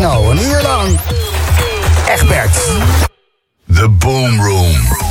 techno, een uur lang. Egbert. The Boom Room.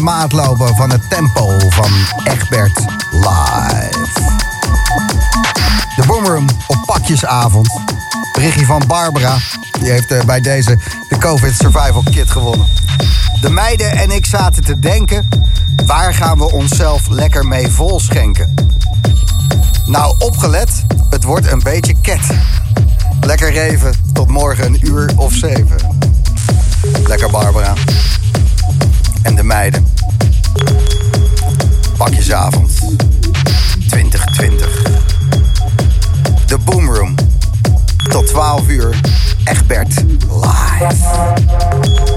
De maat lopen van het tempo van Egbert Live. De Boomroom op pakjesavond. Berichtje van Barbara. Die heeft eh, bij deze de COVID Survival Kit gewonnen. De meiden en ik zaten te denken... waar gaan we onszelf lekker mee vol schenken? Nou, opgelet, het wordt een beetje ket. Lekker reven tot morgen een uur of zeven. Lekker Barbara. En de meiden. Pakjesavond 2020. De Boomroom. Tot 12 uur. Egbert live.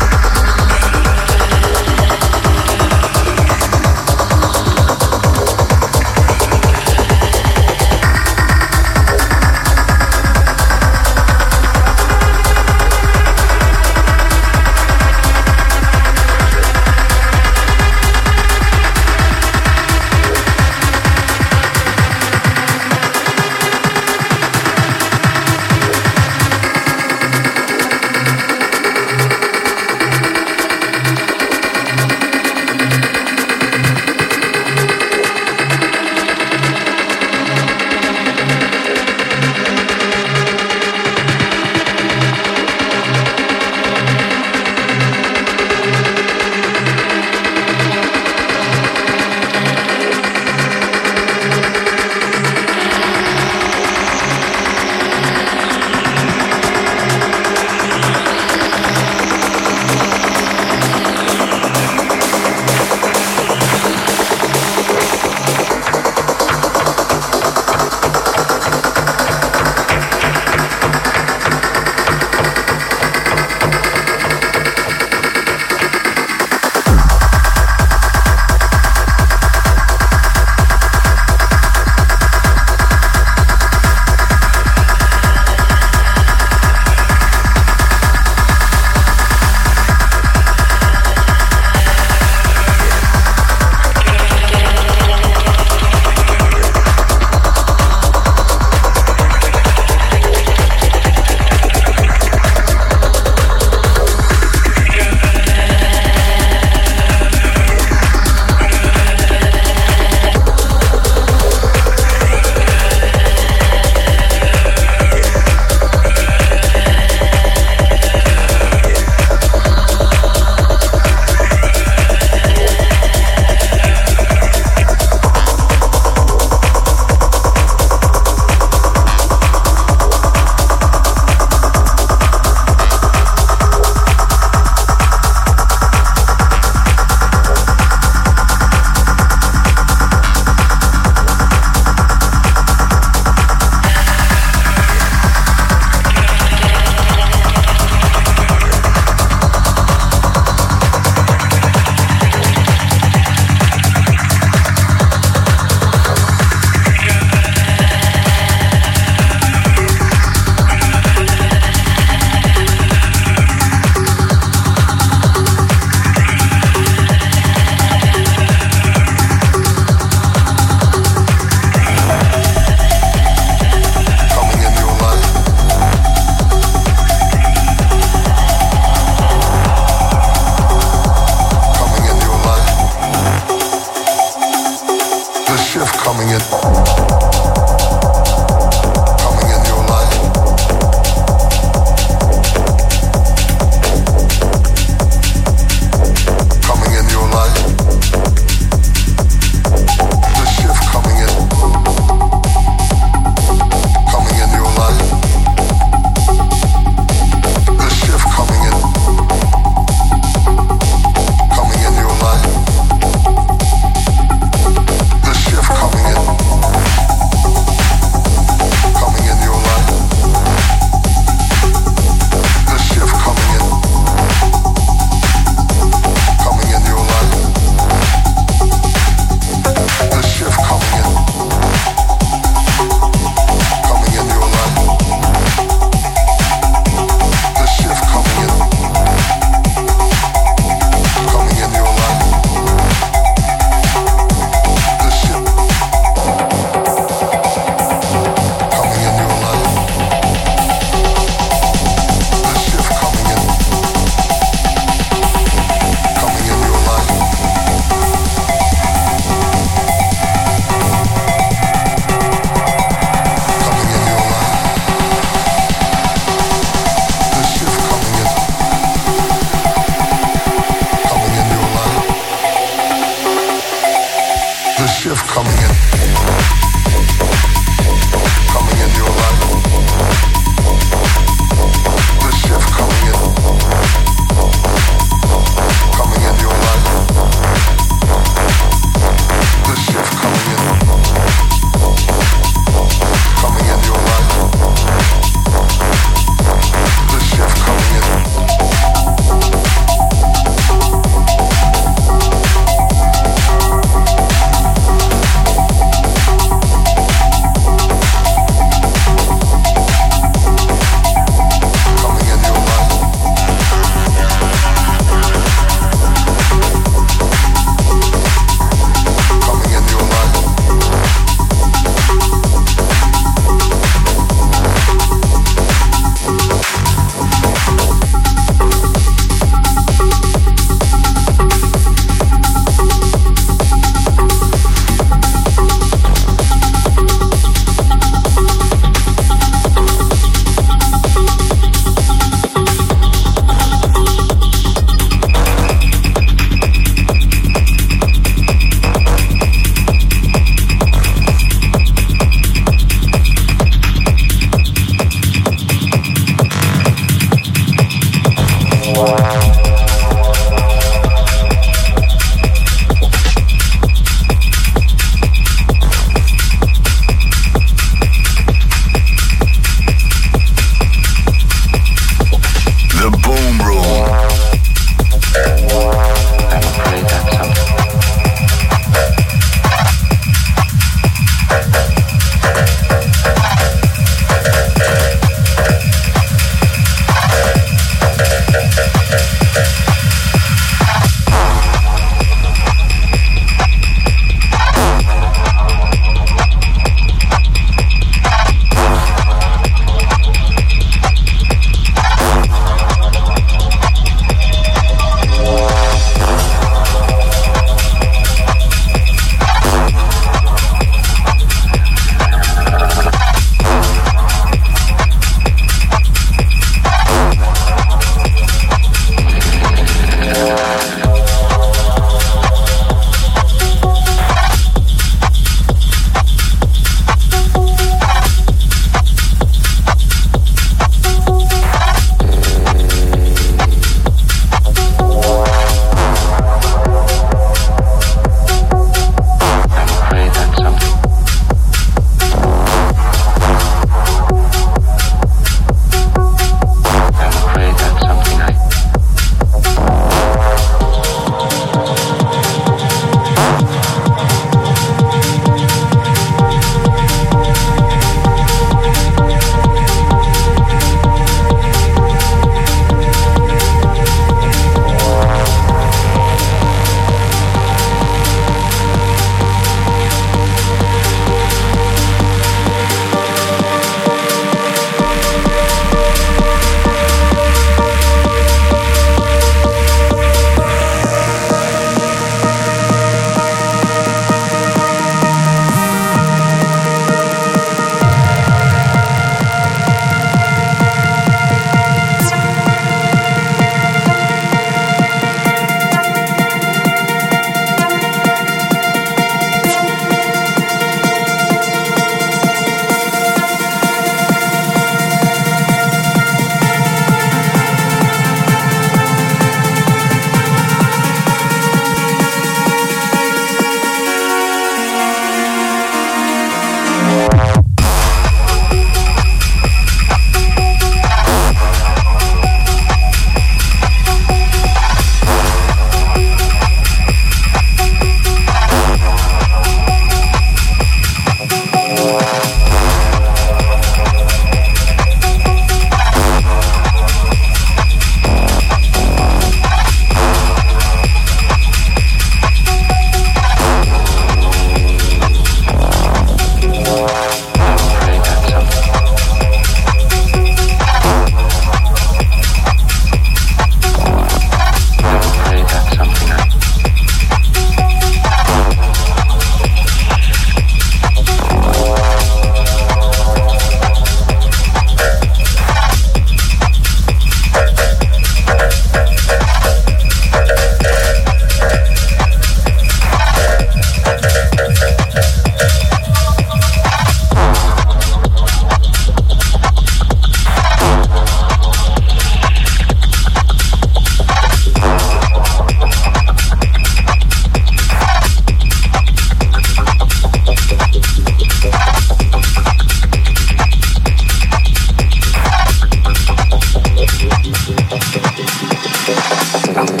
Thank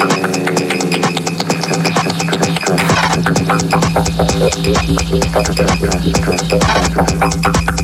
you.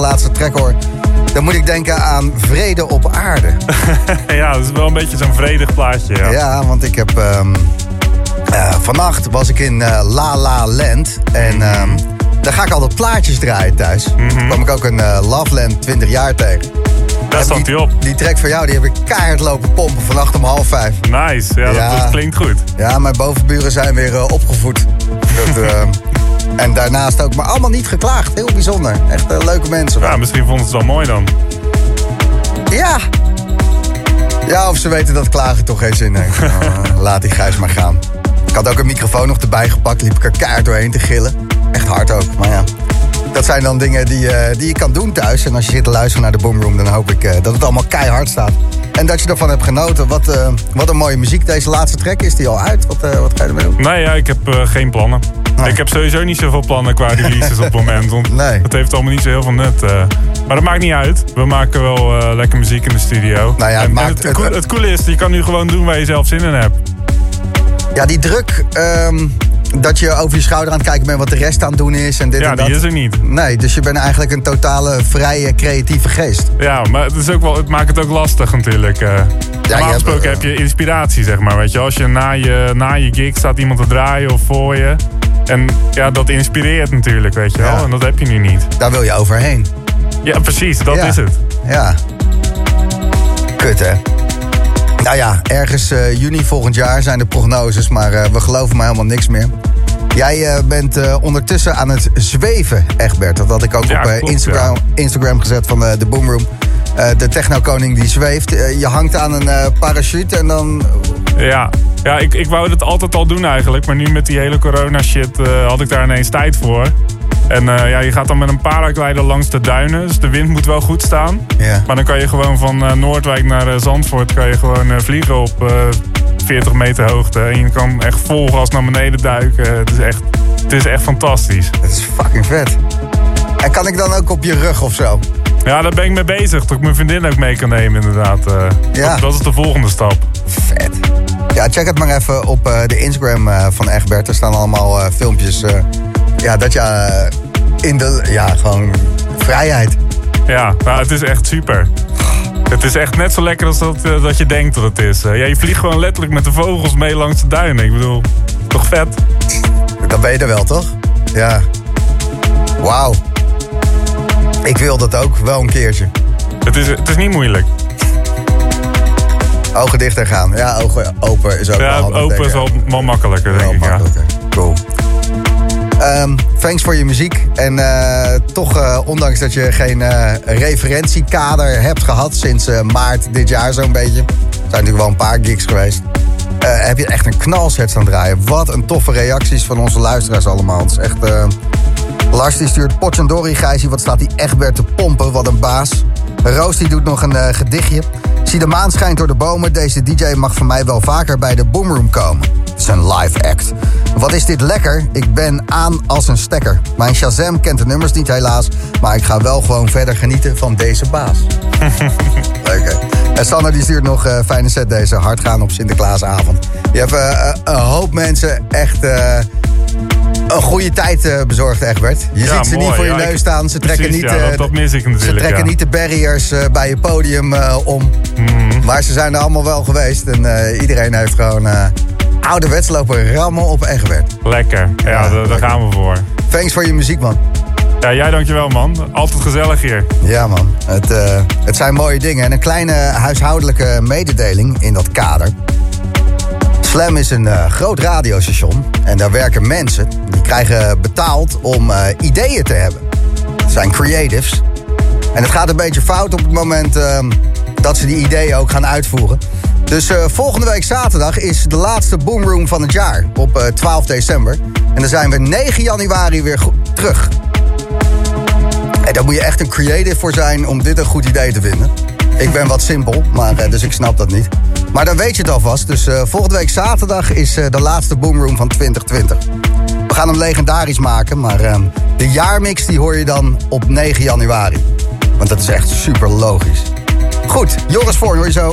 Laatste track hoor, dan moet ik denken aan Vrede op Aarde. ja, dat is wel een beetje zo'n vredig plaatje. Ja, ja want ik heb... Um, uh, vannacht was ik in uh, La La Land. En um, daar ga ik altijd plaatjes draaien thuis. Mm -hmm. kwam ik ook een uh, Love Land 20 jaar tegen. Daar stond die, hij op. Die track van jou, die heb ik keihard lopen pompen vannacht om half vijf. Nice. Ja, Ja. Dat, dat klinkt goed. Ja, mijn bovenburen zijn weer eh, opgevoed. Dat, eh, en daarnaast ook, maar allemaal niet geklaagd. Heel bijzonder. Echt eh, leuke mensen. Ja, misschien vonden ze het wel mooi dan. Ja. Ja, of ze weten dat klagen toch geen zin heeft. Eh, laat die Gijs maar gaan. Ik had ook een microfoon nog erbij gepakt. Liep ik er keihard doorheen te gillen. Echt hard ook, maar ja. Dat zijn dan dingen die, eh, die je kan doen thuis. En als je zit te luisteren naar de Boomroom... dan hoop ik eh, dat het allemaal keihard staat. En dat je ervan hebt genoten. Wat, wat een mooie muziek. Deze laatste track, is die al uit? Wat, wat ga je ermee doen? Nee, ja, ik heb geen plannen. Nee. Ik heb sowieso niet zoveel plannen qua releases op het moment. Want Nee. het heeft allemaal niet zo heel veel nut. eh. maar dat maakt niet uit. We maken wel eh, lekker muziek in de studio. Nou ja, het en het, het- cool- het coole is, je kan nu gewoon doen waar je zelf zin in hebt. Ja, die druk... ehm, dat je over je schouder aan het kijken bent... wat de rest aan het doen is en dit Ja, en dat. die is er niet. Nee, dus je bent eigenlijk een totale vrije, creatieve geest. Ja, maar het, is ook wel, het maakt het ook lastig natuurlijk. eh. Normaal gesproken heb je inspiratie, zeg maar. Weet je, als je na je, na je gig staat iemand te draaien of voor je. En ja, dat inspireert natuurlijk, weet je wel. Ja. En dat heb je nu niet. Daar wil je overheen. Ja, precies, dat Ja. is het. Ja. Kut, hè? Nou ja, ergens eh, juni volgend jaar zijn de prognoses, maar eh, we geloven maar helemaal niks meer. Jij eh, bent ondertussen aan het zweven, Egbert. Dat had ik ook Ja, op klopt, Instagram, Instagram gezet van de Boomroom. Eh, de techno-koning die zweeft. Eh, je hangt aan een eh, parachute en dan... Ja, ja ik, ik wou het altijd al doen eigenlijk. Maar nu met die hele corona shit had ik daar ineens tijd voor. En ja, je gaat dan met een paraglider langs de duinen. Dus de wind moet wel goed staan. Maar dan kan je gewoon van eh, Noordwijk naar eh, Zandvoort kan je gewoon vliegen op eh 40 meter hoogte. En je kan echt vol gas naar beneden duiken. Het is echt, het is echt fantastisch. Dat is fucking vet. En kan ik dan ook op je rug of zo? Ja, daar ben ik mee bezig. Dat ik mijn vriendin ook mee kan nemen inderdaad. eh. Ja. dat, dat is de volgende stap. Vet. Ja, check het maar even op eh, de Instagram eh, van Egbert. Er staan allemaal filmpjes. ja, dat je in de... Ja, gewoon vrijheid. Ja, nou, het is echt super. Het is echt net zo lekker als dat, dat je denkt dat het is. Ja, je vliegt gewoon letterlijk met de vogels mee langs de duinen. Ik bedoel, toch vet? Dan ben je er wel, toch? Ja. Wauw. Ik wil dat ook, wel een keertje. Het is, het is niet moeilijk. Ogen dicht en gaan. Ja, ogen open is ook wel Ja, open is wel, makkelijker, Wel denk ik. Ja. makkelijker. Cool. Ehm, thanks voor je muziek. En eh, toch, eh, ondanks dat je geen eh, referentiekader hebt gehad sinds maart dit jaar zo'n beetje. Er zijn natuurlijk wel een paar gigs geweest. heb je echt een knalset aan draaien. Wat een toffe reacties van onze luisteraars allemaal. Het is echt... Lars die stuurt Potjandori Gijsie. Wat staat die Egbert te pompen. Wat een baas. Roos die doet nog een eh, gedichtje. Zie de maan schijnt door de bomen. Deze DJ mag van mij wel vaker bij de Boomroom komen. Het is een live act. Wat is dit lekker? Ik ben aan als een stekker. Mijn Shazam kent de nummers niet helaas. Maar ik ga wel gewoon verder genieten van deze baas. Leuk hè? En Sander die stuurt nog eh fijne set deze hard gaan op Sinterklaasavond. Je hebt eh, een hoop mensen echt een goede tijd eh, bezorgd, Egbert. Je Ja, ziet ze niet voor je neus staan. Ze trekken, Precies, niet, ja, eh, dat, dat ze trekken niet de barriers eh, bij je podium om. Mhm. Maar ze zijn er allemaal wel geweest. En iedereen heeft gewoon ouderwets lopen rammen op Egbert. Lekker. Ja, daar, gaan we voor. Thanks voor je muziek, man. Ja, jij dankjewel man. Altijd gezellig hier. Ja, man. Het, het zijn mooie dingen. En een kleine huishoudelijke mededeling in dat kader. Slam is een eh, groot radiostation. En daar werken mensen. Die krijgen betaald om eh, ideeën te hebben. Het zijn creatives. En het gaat een beetje fout op het moment eh, dat ze die ideeën ook gaan uitvoeren. Dus eh, volgende week zaterdag is de laatste Boomroom van het jaar. Op eh, 12 december. En dan zijn we 9 januari weer terug. En daar moet je echt een creative voor zijn om dit een goed idee te vinden. Ik ben wat simpel, maar, eh, dus ik snap dat niet. Maar dan weet je het alvast. Dus eh, volgende week zaterdag is eh, de laatste Boomroom van 2020. We gaan hem legendarisch maken, maar de jaarmix die hoor je dan op 9 januari. Want dat is echt super logisch. Goed, Joris Voorn hoor je zo.